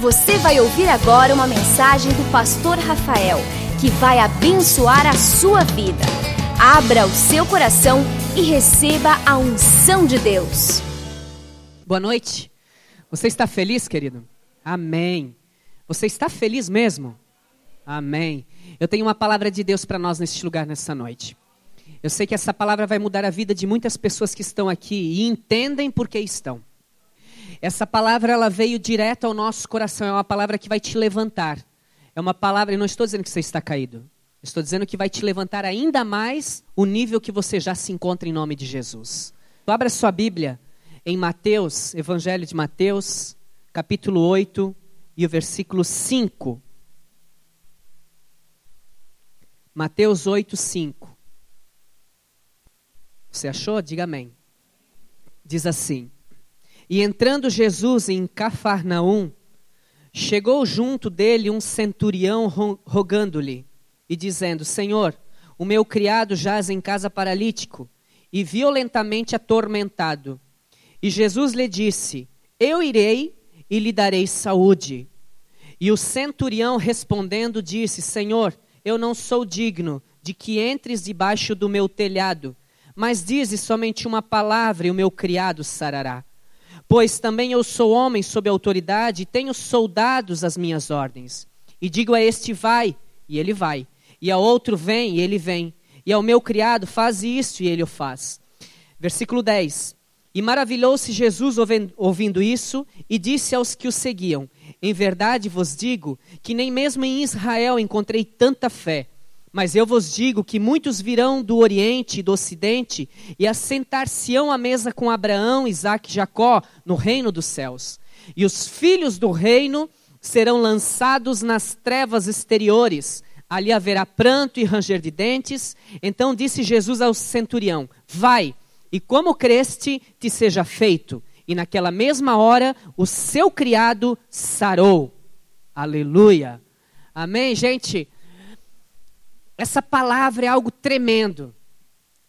Você vai ouvir agora uma mensagem do pastor Rafael, que vai abençoar a sua vida. Abra o seu coração e receba a unção de Deus. Boa noite. Você está feliz, querido? Amém. Você está feliz mesmo? Amém. Eu tenho uma palavra de Deus para nós neste lugar nessa noite. Eu sei que essa palavra vai mudar a vida de muitas pessoas que estão aqui e entendem por que estão. Essa palavra ela veio direto ao nosso coração, é uma palavra que vai te levantar. É uma palavra, e não estou dizendo que você está caído. Estou dizendo que vai te levantar ainda mais o nível que você já se encontra em nome de Jesus. Então, abra sua Bíblia em Mateus, Evangelho de Mateus, capítulo 8 e o versículo 5. Mateus 8, 5. Você achou? Diga amém. Diz assim: e entrando Jesus em Cafarnaum, chegou junto dele um centurião rogando-lhe e dizendo: Senhor, o meu criado jaz em casa paralítico e violentamente atormentado. E Jesus lhe disse: Eu irei e lhe darei saúde. E o centurião respondendo disse: Senhor, eu não sou digno de que entres debaixo do meu telhado, mas dize somente uma palavra e o meu criado sarará. Pois também eu sou homem sob autoridade e tenho soldados às minhas ordens. E digo a este vai, e ele vai. E a outro vem, e ele vem. E ao meu criado faz isso, e ele o faz. Versículo 10. E maravilhou-se Jesus ouvindo isso, e disse aos que o seguiam: Em verdade vos digo que nem mesmo em Israel encontrei tanta fé. Mas eu vos digo que muitos virão do Oriente e do Ocidente e assentar-se-ão à mesa com Abraão, Isaque e Jacó no reino dos céus. E os filhos do reino serão lançados nas trevas exteriores. Ali haverá pranto e ranger de dentes. Então disse Jesus ao centurião: Vai, e como creste, te seja feito. E naquela mesma hora o seu criado sarou. Aleluia. Amém, gente? Essa palavra é algo tremendo.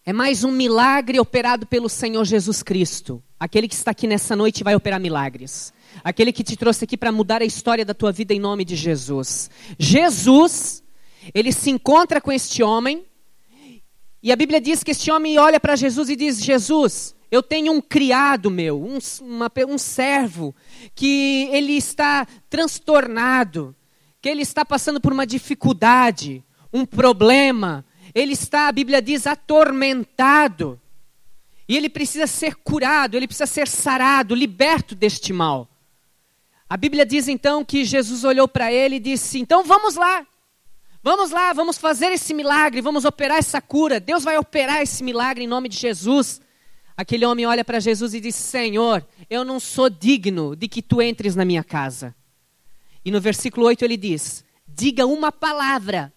É mais um milagre operado pelo Senhor Jesus Cristo. Aquele que está aqui nessa noite vai operar milagres. Aquele que te trouxe aqui para mudar a história da tua vida em nome de Jesus. Jesus, ele se encontra com este homem. E a Bíblia diz que este homem olha para Jesus e diz: Jesus, eu tenho um criado meu, um, uma, um servo, que ele está transtornado, que ele está passando por uma dificuldade um problema, ele está, a Bíblia diz, atormentado. E ele precisa ser curado, ele precisa ser sarado, liberto deste mal. A Bíblia diz então que Jesus olhou para ele e disse: Então vamos lá, vamos lá, vamos fazer esse milagre, vamos operar essa cura. Deus vai operar esse milagre em nome de Jesus. Aquele homem olha para Jesus e diz: Senhor, eu não sou digno de que tu entres na minha casa. E no versículo 8 ele diz: Diga uma palavra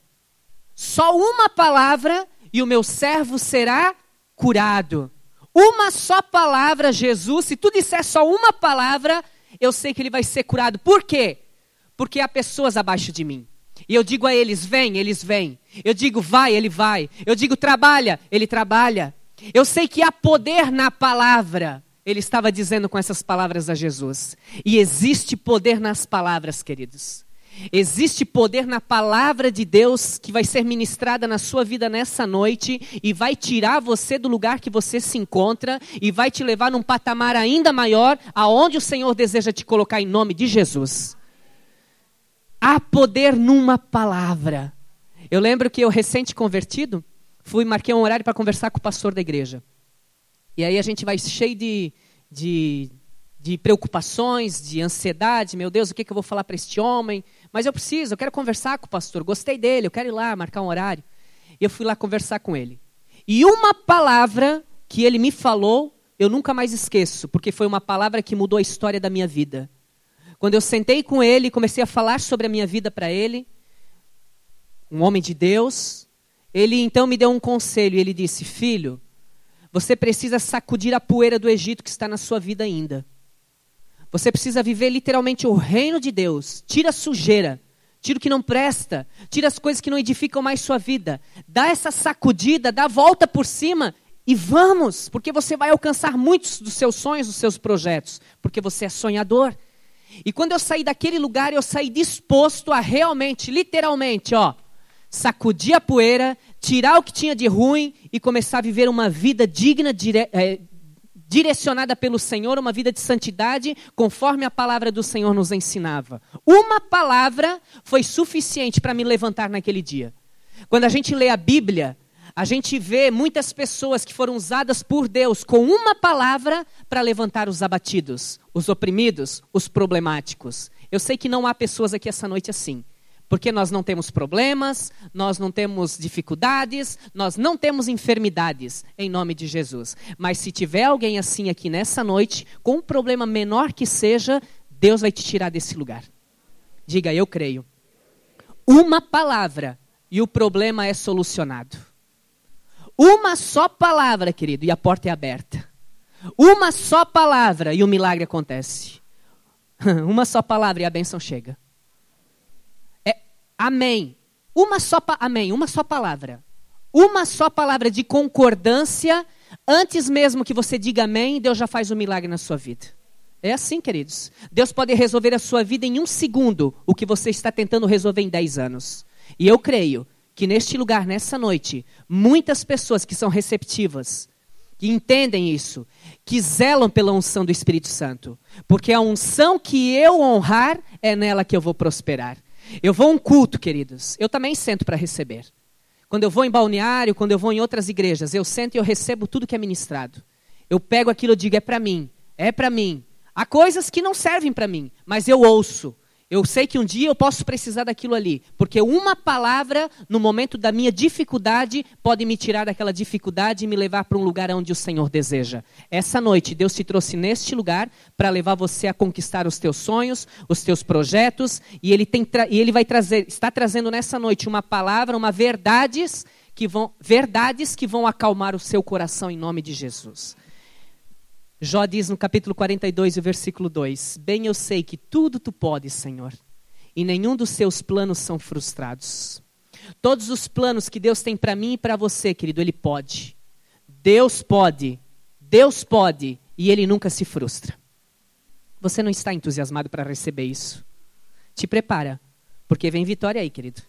só uma palavra e o meu servo será curado. Uma só palavra, Jesus, se tu disser só uma palavra, eu sei que ele vai ser curado. Por quê? Porque há pessoas abaixo de mim. E eu digo a eles: vem, eles vêm. Eu digo vai, ele vai. Eu digo trabalha, ele trabalha. Eu sei que há poder na palavra. Ele estava dizendo com essas palavras a Jesus. E existe poder nas palavras, queridos. Existe poder na palavra de Deus que vai ser ministrada na sua vida nessa noite e vai tirar você do lugar que você se encontra e vai te levar num patamar ainda maior aonde o Senhor deseja te colocar em nome de Jesus. Há poder numa palavra. Eu lembro que eu recente convertido, fui marquei um horário para conversar com o pastor da igreja. E aí a gente vai cheio de, de de preocupações, de ansiedade. Meu Deus, o que, que eu vou falar para este homem? Mas eu preciso, eu quero conversar com o pastor. Gostei dele, eu quero ir lá marcar um horário. E eu fui lá conversar com ele. E uma palavra que ele me falou, eu nunca mais esqueço, porque foi uma palavra que mudou a história da minha vida. Quando eu sentei com ele, comecei a falar sobre a minha vida para ele, um homem de Deus, ele então me deu um conselho. Ele disse: Filho, você precisa sacudir a poeira do Egito que está na sua vida ainda. Você precisa viver literalmente o reino de Deus. Tira a sujeira, tira o que não presta, tira as coisas que não edificam mais sua vida. Dá essa sacudida, dá a volta por cima e vamos, porque você vai alcançar muitos dos seus sonhos, dos seus projetos, porque você é sonhador. E quando eu saí daquele lugar, eu saí disposto a realmente, literalmente, ó, sacudir a poeira, tirar o que tinha de ruim e começar a viver uma vida digna, é, direcionada pelo Senhor, uma vida de santidade, conforme a palavra do Senhor nos ensinava. Uma palavra foi suficiente para me levantar naquele dia. Quando a gente lê a Bíblia, a gente vê muitas pessoas que foram usadas por Deus com uma palavra para levantar os abatidos, os oprimidos, os problemáticos. Eu sei que não há pessoas aqui essa noite assim. Porque nós não temos problemas, nós não temos dificuldades, nós não temos enfermidades, em nome de Jesus. Mas se tiver alguém assim aqui nessa noite, com um problema menor que seja, Deus vai te tirar desse lugar. Diga, eu creio. Uma palavra e o problema é solucionado. Uma só palavra, querido, e a porta é aberta. Uma só palavra e o milagre acontece. Uma só palavra e a bênção chega. Amém. Uma só, amém, uma só palavra. Uma só palavra de concordância, antes mesmo que você diga amém, Deus já faz um milagre na sua vida. É assim, queridos. Deus pode resolver a sua vida em um segundo o que você está tentando resolver em dez anos. E eu creio que neste lugar, nessa noite, muitas pessoas que são receptivas, que entendem isso, que zelam pela unção do Espírito Santo. Porque a unção que eu honrar é nela que eu vou prosperar. Eu vou a um culto, queridos. Eu também sento para receber. Quando eu vou em balneário, quando eu vou em outras igrejas, eu sento e eu recebo tudo que é ministrado. Eu pego aquilo e digo, é para mim, é para mim. Há coisas que não servem para mim, mas eu ouço. Eu sei que um dia eu posso precisar daquilo ali, porque uma palavra no momento da minha dificuldade pode me tirar daquela dificuldade e me levar para um lugar onde o Senhor deseja. Essa noite Deus te trouxe neste lugar para levar você a conquistar os teus sonhos, os teus projetos, e ele tem e ele vai trazer, está trazendo nessa noite uma palavra, uma verdades que vão verdades que vão acalmar o seu coração em nome de Jesus. Jó diz no capítulo 42, o versículo 2: Bem eu sei que tudo tu podes, Senhor, e nenhum dos seus planos são frustrados. Todos os planos que Deus tem para mim e para você, querido, Ele pode. Deus pode, Deus pode, e Ele nunca se frustra. Você não está entusiasmado para receber isso? Te prepara, porque vem vitória aí, querido.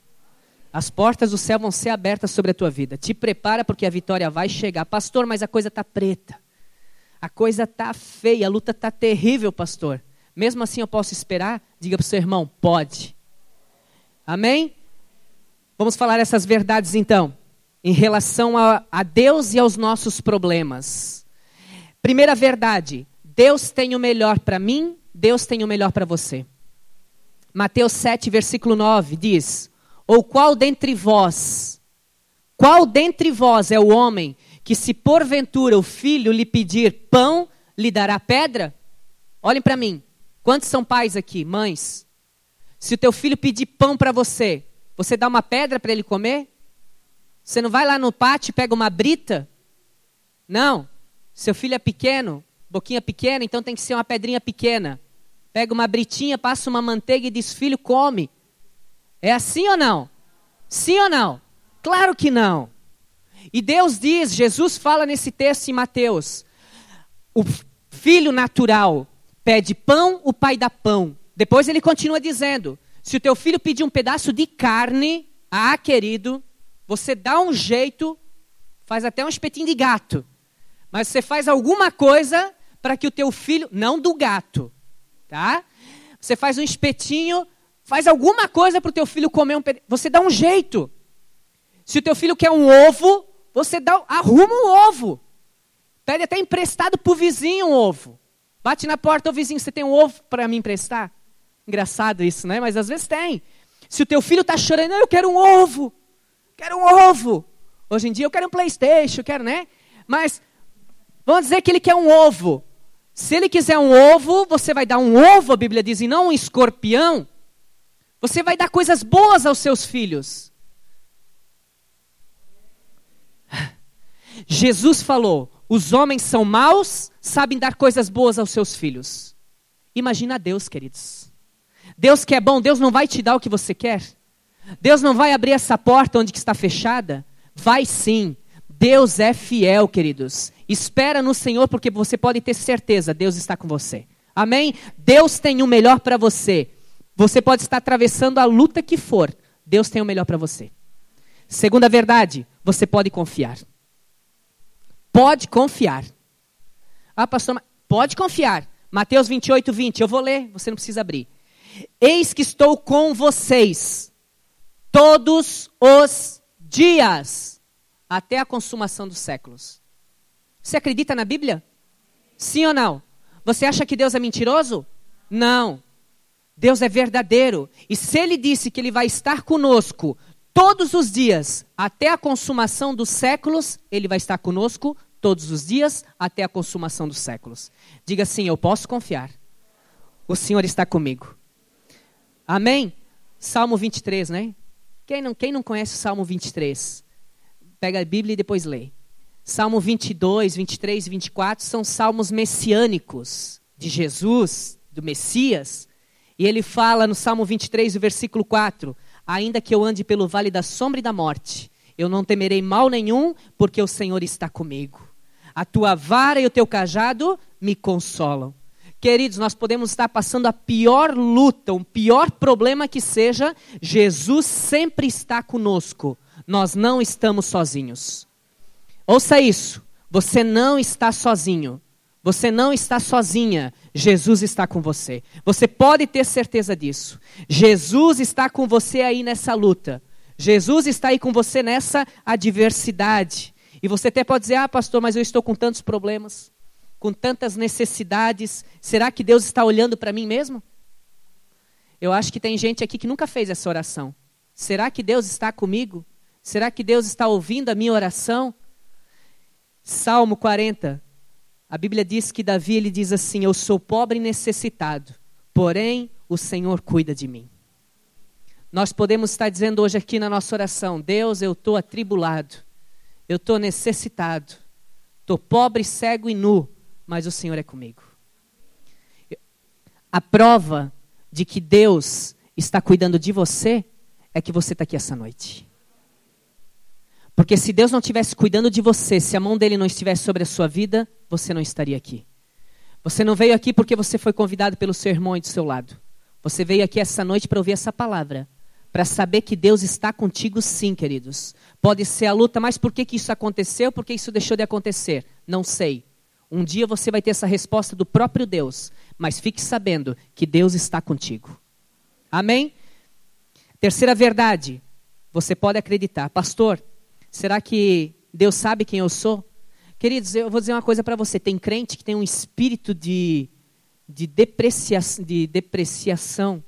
As portas do céu vão ser abertas sobre a tua vida. Te prepara, porque a vitória vai chegar. Pastor, mas a coisa está preta. A coisa tá feia, a luta tá terrível, pastor. Mesmo assim eu posso esperar? Diga para o seu irmão, pode. Amém? Vamos falar essas verdades então, em relação a, a Deus e aos nossos problemas. Primeira verdade: Deus tem o melhor para mim, Deus tem o melhor para você. Mateus 7, versículo 9 diz: Ou qual dentre vós, qual dentre vós é o homem que se porventura o filho lhe pedir pão, lhe dará pedra? Olhem para mim. Quantos são pais aqui, mães? Se o teu filho pedir pão para você, você dá uma pedra para ele comer? Você não vai lá no pátio e pega uma brita? Não. Seu filho é pequeno, boquinha pequena, então tem que ser uma pedrinha pequena. Pega uma britinha, passa uma manteiga e diz: Filho, come. É assim ou não? Sim ou não? Claro que não. E Deus diz, Jesus fala nesse texto em Mateus: o filho natural pede pão, o pai dá pão. Depois ele continua dizendo: se o teu filho pedir um pedaço de carne, ah, querido, você dá um jeito, faz até um espetinho de gato. Mas você faz alguma coisa para que o teu filho, não do gato, tá? Você faz um espetinho, faz alguma coisa para o teu filho comer um pedaço. Você dá um jeito. Se o teu filho quer um ovo, você dá, arruma um ovo. Pede até emprestado para o vizinho um ovo. Bate na porta, o vizinho, você tem um ovo para me emprestar? Engraçado isso, né? Mas às vezes tem. Se o teu filho está chorando, eu quero um ovo. Quero um ovo. Hoje em dia eu quero um Playstation, eu quero, né? Mas vamos dizer que ele quer um ovo. Se ele quiser um ovo, você vai dar um ovo, a Bíblia diz, e não um escorpião. Você vai dar coisas boas aos seus filhos. Jesus falou: os homens são maus, sabem dar coisas boas aos seus filhos. Imagina Deus, queridos. Deus que é bom, Deus não vai te dar o que você quer. Deus não vai abrir essa porta onde está fechada. Vai sim. Deus é fiel, queridos. Espera no Senhor, porque você pode ter certeza, Deus está com você. Amém? Deus tem o melhor para você. Você pode estar atravessando a luta que for. Deus tem o melhor para você. Segunda verdade, você pode confiar. Pode confiar. Ah, pastor, pode confiar. Mateus 28, 20. Eu vou ler, você não precisa abrir. Eis que estou com vocês todos os dias, até a consumação dos séculos. Você acredita na Bíblia? Sim ou não? Você acha que Deus é mentiroso? Não. Deus é verdadeiro. E se Ele disse que Ele vai estar conosco todos os dias, até a consumação dos séculos, Ele vai estar conosco todos os dias, até a consumação dos séculos. Diga assim: Eu posso confiar. O Senhor está comigo. Amém? Salmo 23, né? Quem não, quem não conhece o Salmo 23? Pega a Bíblia e depois lê. Salmo 22, 23 e 24 são salmos messiânicos de Jesus, do Messias. E ele fala no Salmo 23, versículo 4: Ainda que eu ande pelo vale da sombra e da morte, eu não temerei mal nenhum, porque o Senhor está comigo. A tua vara e o teu cajado me consolam. Queridos, nós podemos estar passando a pior luta, o pior problema que seja, Jesus sempre está conosco. Nós não estamos sozinhos. Ouça isso. Você não está sozinho. Você não está sozinha. Jesus está com você. Você pode ter certeza disso. Jesus está com você aí nessa luta. Jesus está aí com você nessa adversidade. E você até pode dizer: Ah, pastor, mas eu estou com tantos problemas com tantas necessidades, será que Deus está olhando para mim mesmo? Eu acho que tem gente aqui que nunca fez essa oração. Será que Deus está comigo? Será que Deus está ouvindo a minha oração? Salmo 40. A Bíblia diz que Davi ele diz assim: Eu sou pobre e necessitado, porém o Senhor cuida de mim. Nós podemos estar dizendo hoje aqui na nossa oração: Deus, eu estou atribulado, eu estou necessitado, estou pobre, cego e nu, mas o Senhor é comigo. A prova de que Deus está cuidando de você é que você está aqui essa noite. Porque se Deus não estivesse cuidando de você, se a mão dele não estivesse sobre a sua vida, você não estaria aqui. Você não veio aqui porque você foi convidado pelo seu irmão e do seu lado. Você veio aqui essa noite para ouvir essa palavra. Para saber que Deus está contigo, sim, queridos. Pode ser a luta, mas por que, que isso aconteceu? Por que isso deixou de acontecer? Não sei. Um dia você vai ter essa resposta do próprio Deus, mas fique sabendo que Deus está contigo. Amém? Terceira verdade, você pode acreditar, pastor. Será que Deus sabe quem eu sou? Queridos, eu vou dizer uma coisa para você: tem crente que tem um espírito de, de, deprecia, de depreciação.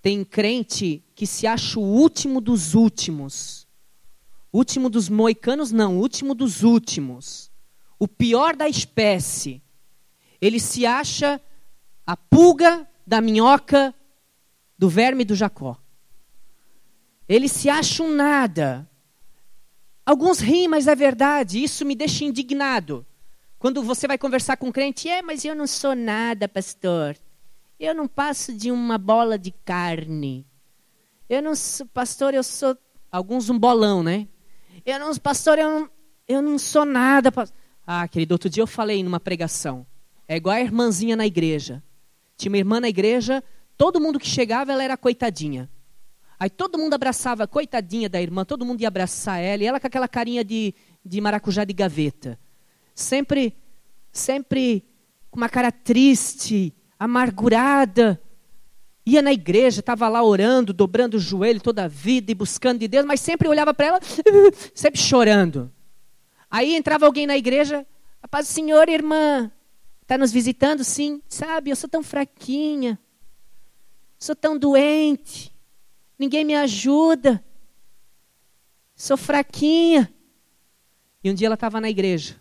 Tem crente que se acha o último dos últimos. Último dos moicanos, não, último dos últimos o pior da espécie. Ele se acha a pulga da minhoca do verme do Jacó. Ele se acha um nada. Alguns riem, mas é verdade. Isso me deixa indignado. Quando você vai conversar com crente, é, mas eu não sou nada, pastor. Eu não passo de uma bola de carne. Eu não sou, pastor, eu sou. Alguns um bolão, né? Eu não, pastor, eu não, eu não sou nada. Ah, querido, outro dia eu falei numa pregação. É igual a irmãzinha na igreja. Tinha uma irmã na igreja, todo mundo que chegava, ela era coitadinha. Aí todo mundo abraçava coitadinha da irmã, todo mundo ia abraçar ela, e ela com aquela carinha de, de maracujá de gaveta. Sempre, sempre com uma cara triste, amargurada. Ia na igreja, estava lá orando, dobrando o joelho toda a vida e buscando de Deus, mas sempre olhava para ela, sempre chorando. Aí entrava alguém na igreja, a paz Senhor, irmã, está nos visitando? Sim. Sabe, eu sou tão fraquinha, sou tão doente, ninguém me ajuda, sou fraquinha. E um dia ela estava na igreja,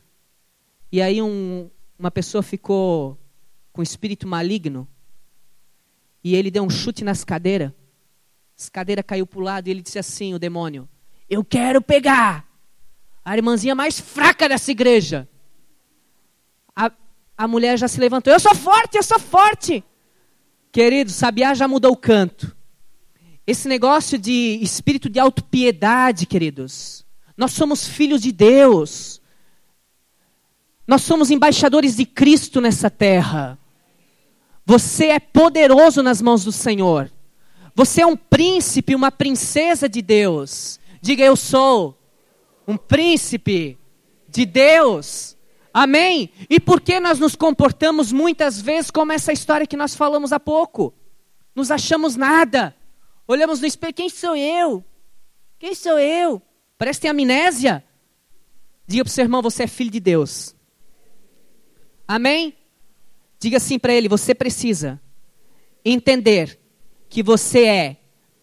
e aí um, uma pessoa ficou com espírito maligno, e ele deu um chute nas cadeiras, as cadeiras caiu para o lado, e ele disse assim, o demônio, eu quero pegar a irmãzinha mais fraca dessa igreja. A, a mulher já se levantou. Eu sou forte, eu sou forte. Querido, Sabiá já mudou o canto. Esse negócio de espírito de autopiedade, queridos. Nós somos filhos de Deus. Nós somos embaixadores de Cristo nessa terra. Você é poderoso nas mãos do Senhor. Você é um príncipe, uma princesa de Deus. Diga eu sou um príncipe de Deus. Amém? E por que nós nos comportamos muitas vezes como essa história que nós falamos há pouco? Nos achamos nada. Olhamos no espelho, quem sou eu? Quem sou eu? Parece que tem amnésia. Diga para o seu irmão, você é filho de Deus. Amém? Diga assim para ele: você precisa entender que você é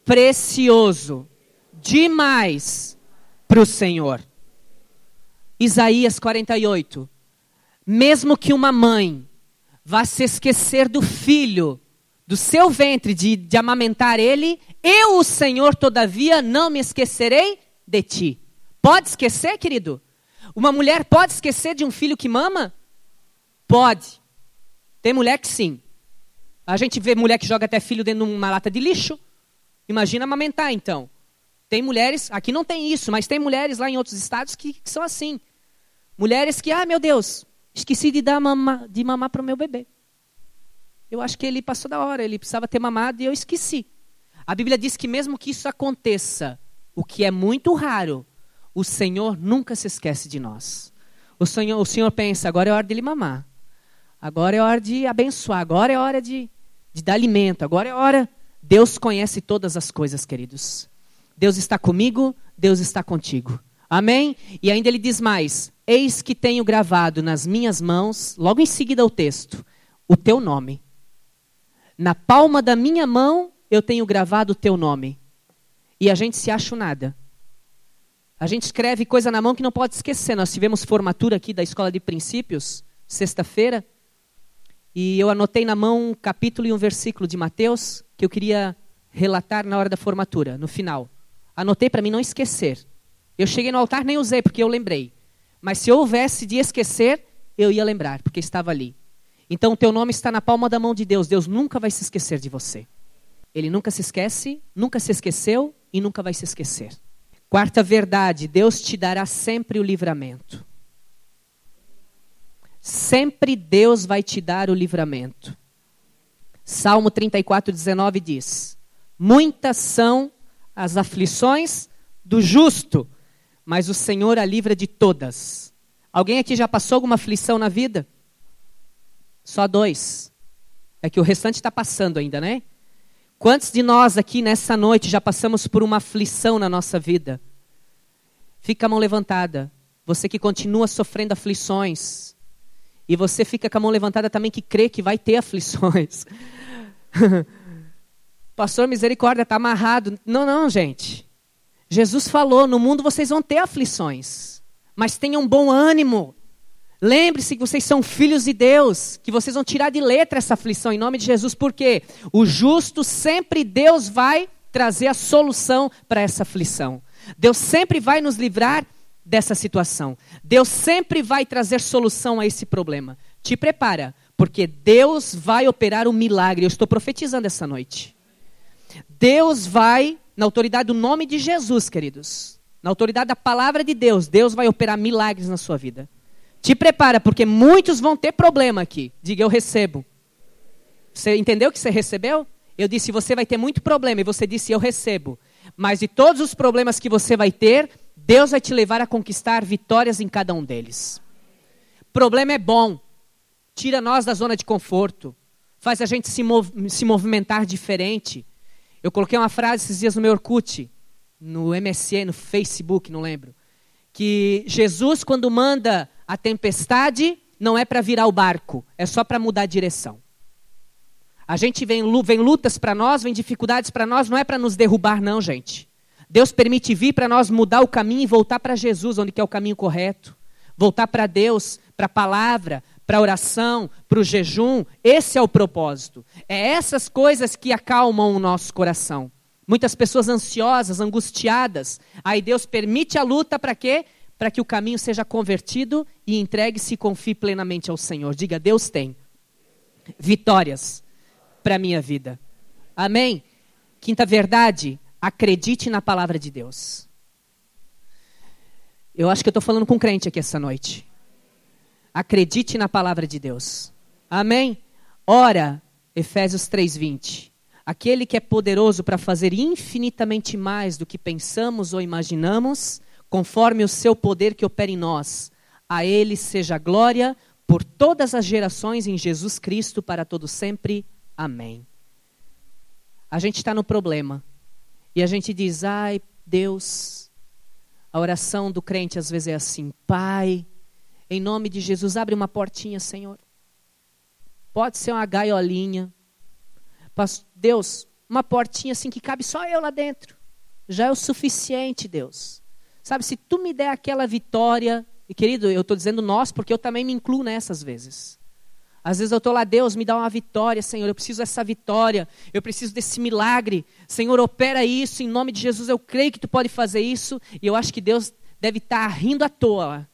precioso demais para o Senhor. Isaías 48. Mesmo que uma mãe vá se esquecer do filho, do seu ventre, de, de amamentar ele, eu, o Senhor, todavia, não me esquecerei de ti. Pode esquecer, querido? Uma mulher pode esquecer de um filho que mama? Pode. Tem mulher que sim. A gente vê mulher que joga até filho dentro de uma lata de lixo. Imagina amamentar, então. Tem mulheres, aqui não tem isso, mas tem mulheres lá em outros estados que, que são assim. Mulheres que, ah, meu Deus, esqueci de dar mama, de mamar para o meu bebê. Eu acho que ele passou da hora, ele precisava ter mamado e eu esqueci. A Bíblia diz que mesmo que isso aconteça, o que é muito raro, o Senhor nunca se esquece de nós. O Senhor, o Senhor pensa, agora é hora de ele mamar. Agora é hora de abençoar, agora é hora de, de dar alimento, agora é hora. Deus conhece todas as coisas, queridos. Deus está comigo, Deus está contigo. Amém? E ainda ele diz mais: Eis que tenho gravado nas minhas mãos, logo em seguida o texto, o teu nome. Na palma da minha mão eu tenho gravado o teu nome. E a gente se acha nada. A gente escreve coisa na mão que não pode esquecer. Nós tivemos formatura aqui da Escola de Princípios, sexta-feira, e eu anotei na mão um capítulo e um versículo de Mateus que eu queria relatar na hora da formatura, no final. Anotei para mim não esquecer. Eu cheguei no altar nem usei porque eu lembrei. Mas se eu houvesse de esquecer, eu ia lembrar, porque estava ali. Então o teu nome está na palma da mão de Deus. Deus nunca vai se esquecer de você. Ele nunca se esquece, nunca se esqueceu e nunca vai se esquecer. Quarta verdade: Deus te dará sempre o livramento. Sempre Deus vai te dar o livramento. Salmo 34, 19 diz: Muitas são as aflições do justo, mas o Senhor a livra de todas. Alguém aqui já passou alguma aflição na vida? Só dois. É que o restante está passando ainda, né? Quantos de nós aqui nessa noite já passamos por uma aflição na nossa vida? Fica a mão levantada. Você que continua sofrendo aflições. E você fica com a mão levantada também que crê que vai ter aflições. Pastor, misericórdia, está amarrado. Não, não, gente. Jesus falou: no mundo vocês vão ter aflições, mas tenham bom ânimo. Lembre-se que vocês são filhos de Deus, que vocês vão tirar de letra essa aflição em nome de Jesus, porque o justo sempre Deus vai trazer a solução para essa aflição. Deus sempre vai nos livrar dessa situação. Deus sempre vai trazer solução a esse problema. Te prepara, porque Deus vai operar um milagre. Eu estou profetizando essa noite. Deus vai, na autoridade do nome de Jesus, queridos, na autoridade da palavra de Deus, Deus vai operar milagres na sua vida. Te prepara, porque muitos vão ter problema aqui. Diga, eu recebo. Você entendeu que você recebeu? Eu disse, você vai ter muito problema, e você disse, eu recebo. Mas de todos os problemas que você vai ter, Deus vai te levar a conquistar vitórias em cada um deles. Problema é bom, tira nós da zona de conforto, faz a gente se, mov se movimentar diferente. Eu coloquei uma frase esses dias no meu Orkut, no MSN, no Facebook, não lembro, que Jesus, quando manda a tempestade, não é para virar o barco, é só para mudar a direção. A gente vem, vem lutas para nós, vem dificuldades para nós, não é para nos derrubar, não, gente. Deus permite vir para nós mudar o caminho e voltar para Jesus, onde que é o caminho correto. Voltar para Deus, para a palavra, para a oração, para o jejum. Esse é o propósito. É essas coisas que acalmam o nosso coração. Muitas pessoas ansiosas, angustiadas. Aí Deus permite a luta para quê? Para que o caminho seja convertido e entregue-se e confie plenamente ao Senhor. Diga, Deus tem vitórias para a minha vida. Amém? Quinta verdade, acredite na palavra de Deus. Eu acho que eu estou falando com um crente aqui essa noite. Acredite na palavra de Deus. Amém? Ora, Efésios 3:20. Aquele que é poderoso para fazer infinitamente mais do que pensamos ou imaginamos, conforme o seu poder que opera em nós. A ele seja glória por todas as gerações em Jesus Cristo para todo sempre. Amém. A gente está no problema. E a gente diz: "Ai, Deus, a oração do crente às vezes é assim: Pai, em nome de Jesus, abre uma portinha, Senhor. Pode ser uma gaiolinha. Deus, uma portinha assim que cabe só eu lá dentro. Já é o suficiente, Deus. Sabe, se tu me der aquela vitória, e querido, eu estou dizendo nós porque eu também me incluo nessas vezes. Às vezes eu estou lá, Deus, me dá uma vitória, Senhor. Eu preciso dessa vitória. Eu preciso desse milagre. Senhor, opera isso. Em nome de Jesus, eu creio que tu pode fazer isso. E eu acho que Deus deve estar tá rindo à toa.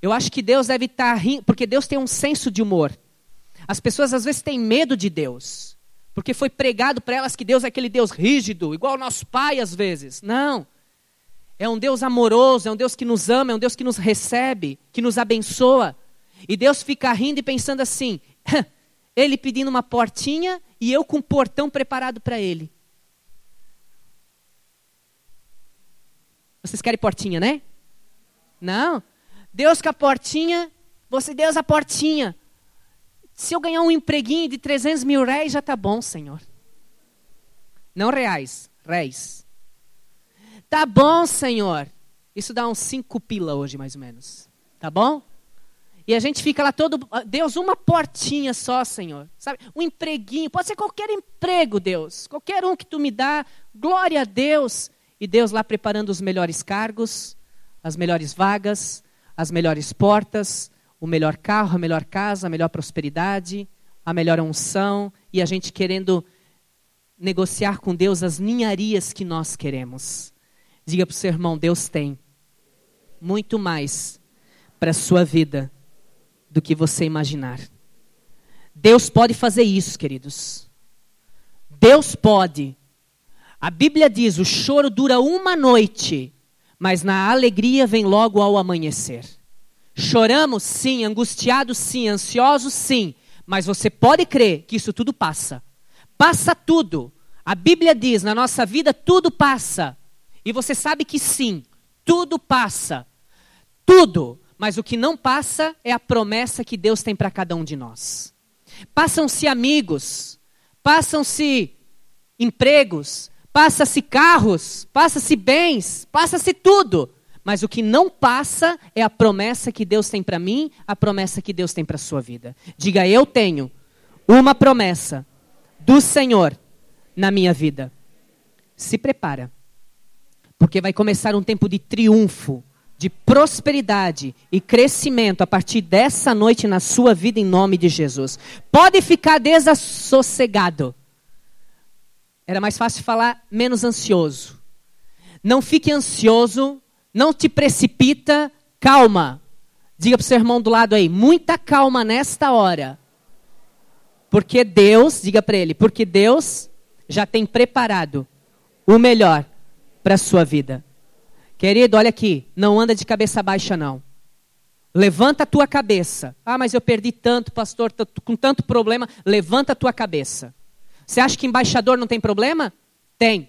Eu acho que Deus deve estar tá rindo, porque Deus tem um senso de humor. As pessoas às vezes têm medo de Deus. Porque foi pregado para elas que Deus é aquele Deus rígido, igual o nosso pai às vezes. Não. É um Deus amoroso, é um Deus que nos ama, é um Deus que nos recebe, que nos abençoa. E Deus fica rindo e pensando assim: ele pedindo uma portinha e eu com um portão preparado para ele. Vocês querem portinha, né? Não. Deus com a portinha, você Deus a portinha. Se eu ganhar um empreguinho de 300 mil reais, já está bom, Senhor. Não reais, réis. Tá bom, Senhor. Isso dá uns cinco pila hoje, mais ou menos. Tá bom? E a gente fica lá todo, ah, Deus, uma portinha só, Senhor. Sabe? Um empreguinho, pode ser qualquer emprego, Deus. Qualquer um que tu me dá, glória a Deus. E Deus lá preparando os melhores cargos, as melhores vagas, as melhores portas, o melhor carro, a melhor casa, a melhor prosperidade, a melhor unção, e a gente querendo negociar com Deus as ninharias que nós queremos. Diga para o seu irmão: Deus tem muito mais para a sua vida do que você imaginar. Deus pode fazer isso, queridos. Deus pode. A Bíblia diz: o choro dura uma noite, mas na alegria vem logo ao amanhecer. Choramos, sim, angustiados, sim, ansiosos, sim, mas você pode crer que isso tudo passa. Passa tudo. A Bíblia diz: na nossa vida tudo passa. E você sabe que sim, tudo passa. Tudo. Mas o que não passa é a promessa que Deus tem para cada um de nós. Passam-se amigos, passam-se empregos, passa-se carros, passa-se bens, passa-se tudo. Mas o que não passa é a promessa que Deus tem para mim, a promessa que Deus tem para a sua vida. Diga, eu tenho uma promessa do Senhor na minha vida. Se prepara, porque vai começar um tempo de triunfo de prosperidade e crescimento a partir dessa noite na sua vida, em nome de Jesus. Pode ficar desassossegado. Era mais fácil falar menos ansioso. Não fique ansioso, não te precipita, calma. Diga para o seu irmão do lado aí, muita calma nesta hora. Porque Deus, diga para ele, porque Deus já tem preparado o melhor para a sua vida. Querido, olha aqui, não anda de cabeça baixa não. Levanta a tua cabeça. Ah, mas eu perdi tanto, pastor, com tanto problema. Levanta a tua cabeça. Você acha que embaixador não tem problema? Tem.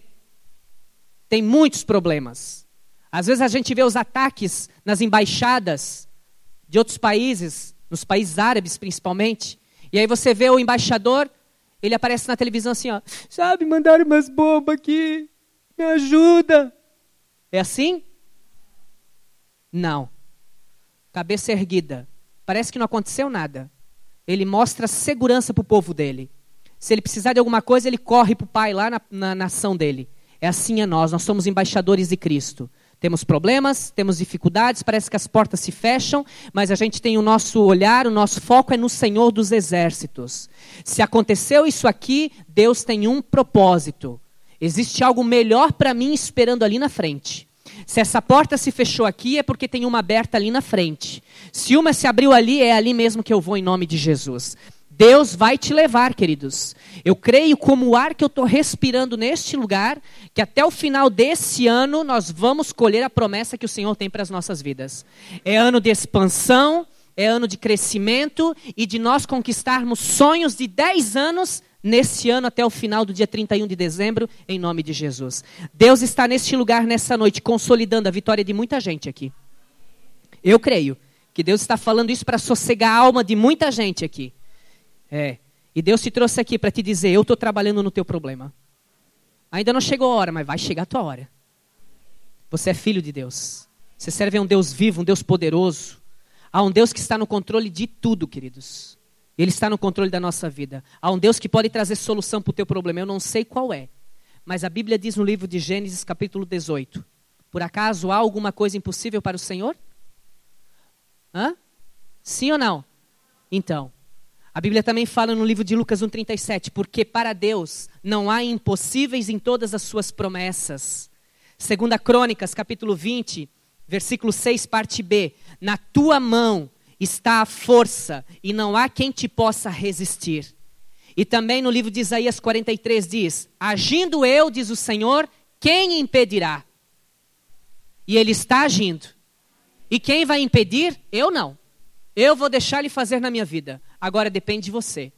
Tem muitos problemas. Às vezes a gente vê os ataques nas embaixadas de outros países, nos países árabes principalmente. E aí você vê o embaixador, ele aparece na televisão assim, ó. Sabe, mandaram umas bombas aqui. Me ajuda. É assim? Não. Cabeça erguida. Parece que não aconteceu nada. Ele mostra segurança para o povo dele. Se ele precisar de alguma coisa, ele corre para o pai lá na, na nação dele. É assim é nós, nós somos embaixadores de Cristo. Temos problemas, temos dificuldades, parece que as portas se fecham, mas a gente tem o nosso olhar, o nosso foco é no Senhor dos exércitos. Se aconteceu isso aqui, Deus tem um propósito. Existe algo melhor para mim esperando ali na frente. Se essa porta se fechou aqui, é porque tem uma aberta ali na frente. Se uma se abriu ali, é ali mesmo que eu vou em nome de Jesus. Deus vai te levar, queridos. Eu creio, como o ar que eu estou respirando neste lugar, que até o final desse ano nós vamos colher a promessa que o Senhor tem para as nossas vidas. É ano de expansão, é ano de crescimento e de nós conquistarmos sonhos de 10 anos nesse ano até o final do dia 31 de dezembro, em nome de Jesus. Deus está neste lugar nessa noite, consolidando a vitória de muita gente aqui. Eu creio que Deus está falando isso para sossegar a alma de muita gente aqui. É. E Deus te trouxe aqui para te dizer: eu estou trabalhando no teu problema. Ainda não chegou a hora, mas vai chegar a tua hora. Você é filho de Deus. Você serve a um Deus vivo, um Deus poderoso. A um Deus que está no controle de tudo, queridos. Ele está no controle da nossa vida. Há um Deus que pode trazer solução para o teu problema. Eu não sei qual é. Mas a Bíblia diz no livro de Gênesis, capítulo 18: Por acaso há alguma coisa impossível para o Senhor? Hã? Sim ou não? Então, a Bíblia também fala no livro de Lucas 1,37: Porque para Deus não há impossíveis em todas as suas promessas. Segunda Crônicas, capítulo 20, versículo 6, parte B: Na tua mão está a força e não há quem te possa resistir. E também no livro de Isaías 43 diz: Agindo eu, diz o Senhor, quem impedirá? E ele está agindo. E quem vai impedir? Eu não. Eu vou deixar ele fazer na minha vida. Agora depende de você.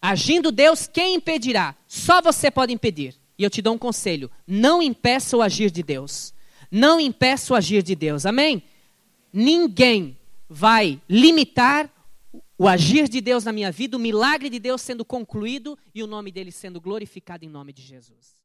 Agindo Deus, quem impedirá? Só você pode impedir. E eu te dou um conselho: não impeça o agir de Deus. Não impeça o agir de Deus. Amém? Ninguém vai limitar o agir de Deus na minha vida, o milagre de Deus sendo concluído e o nome dele sendo glorificado em nome de Jesus.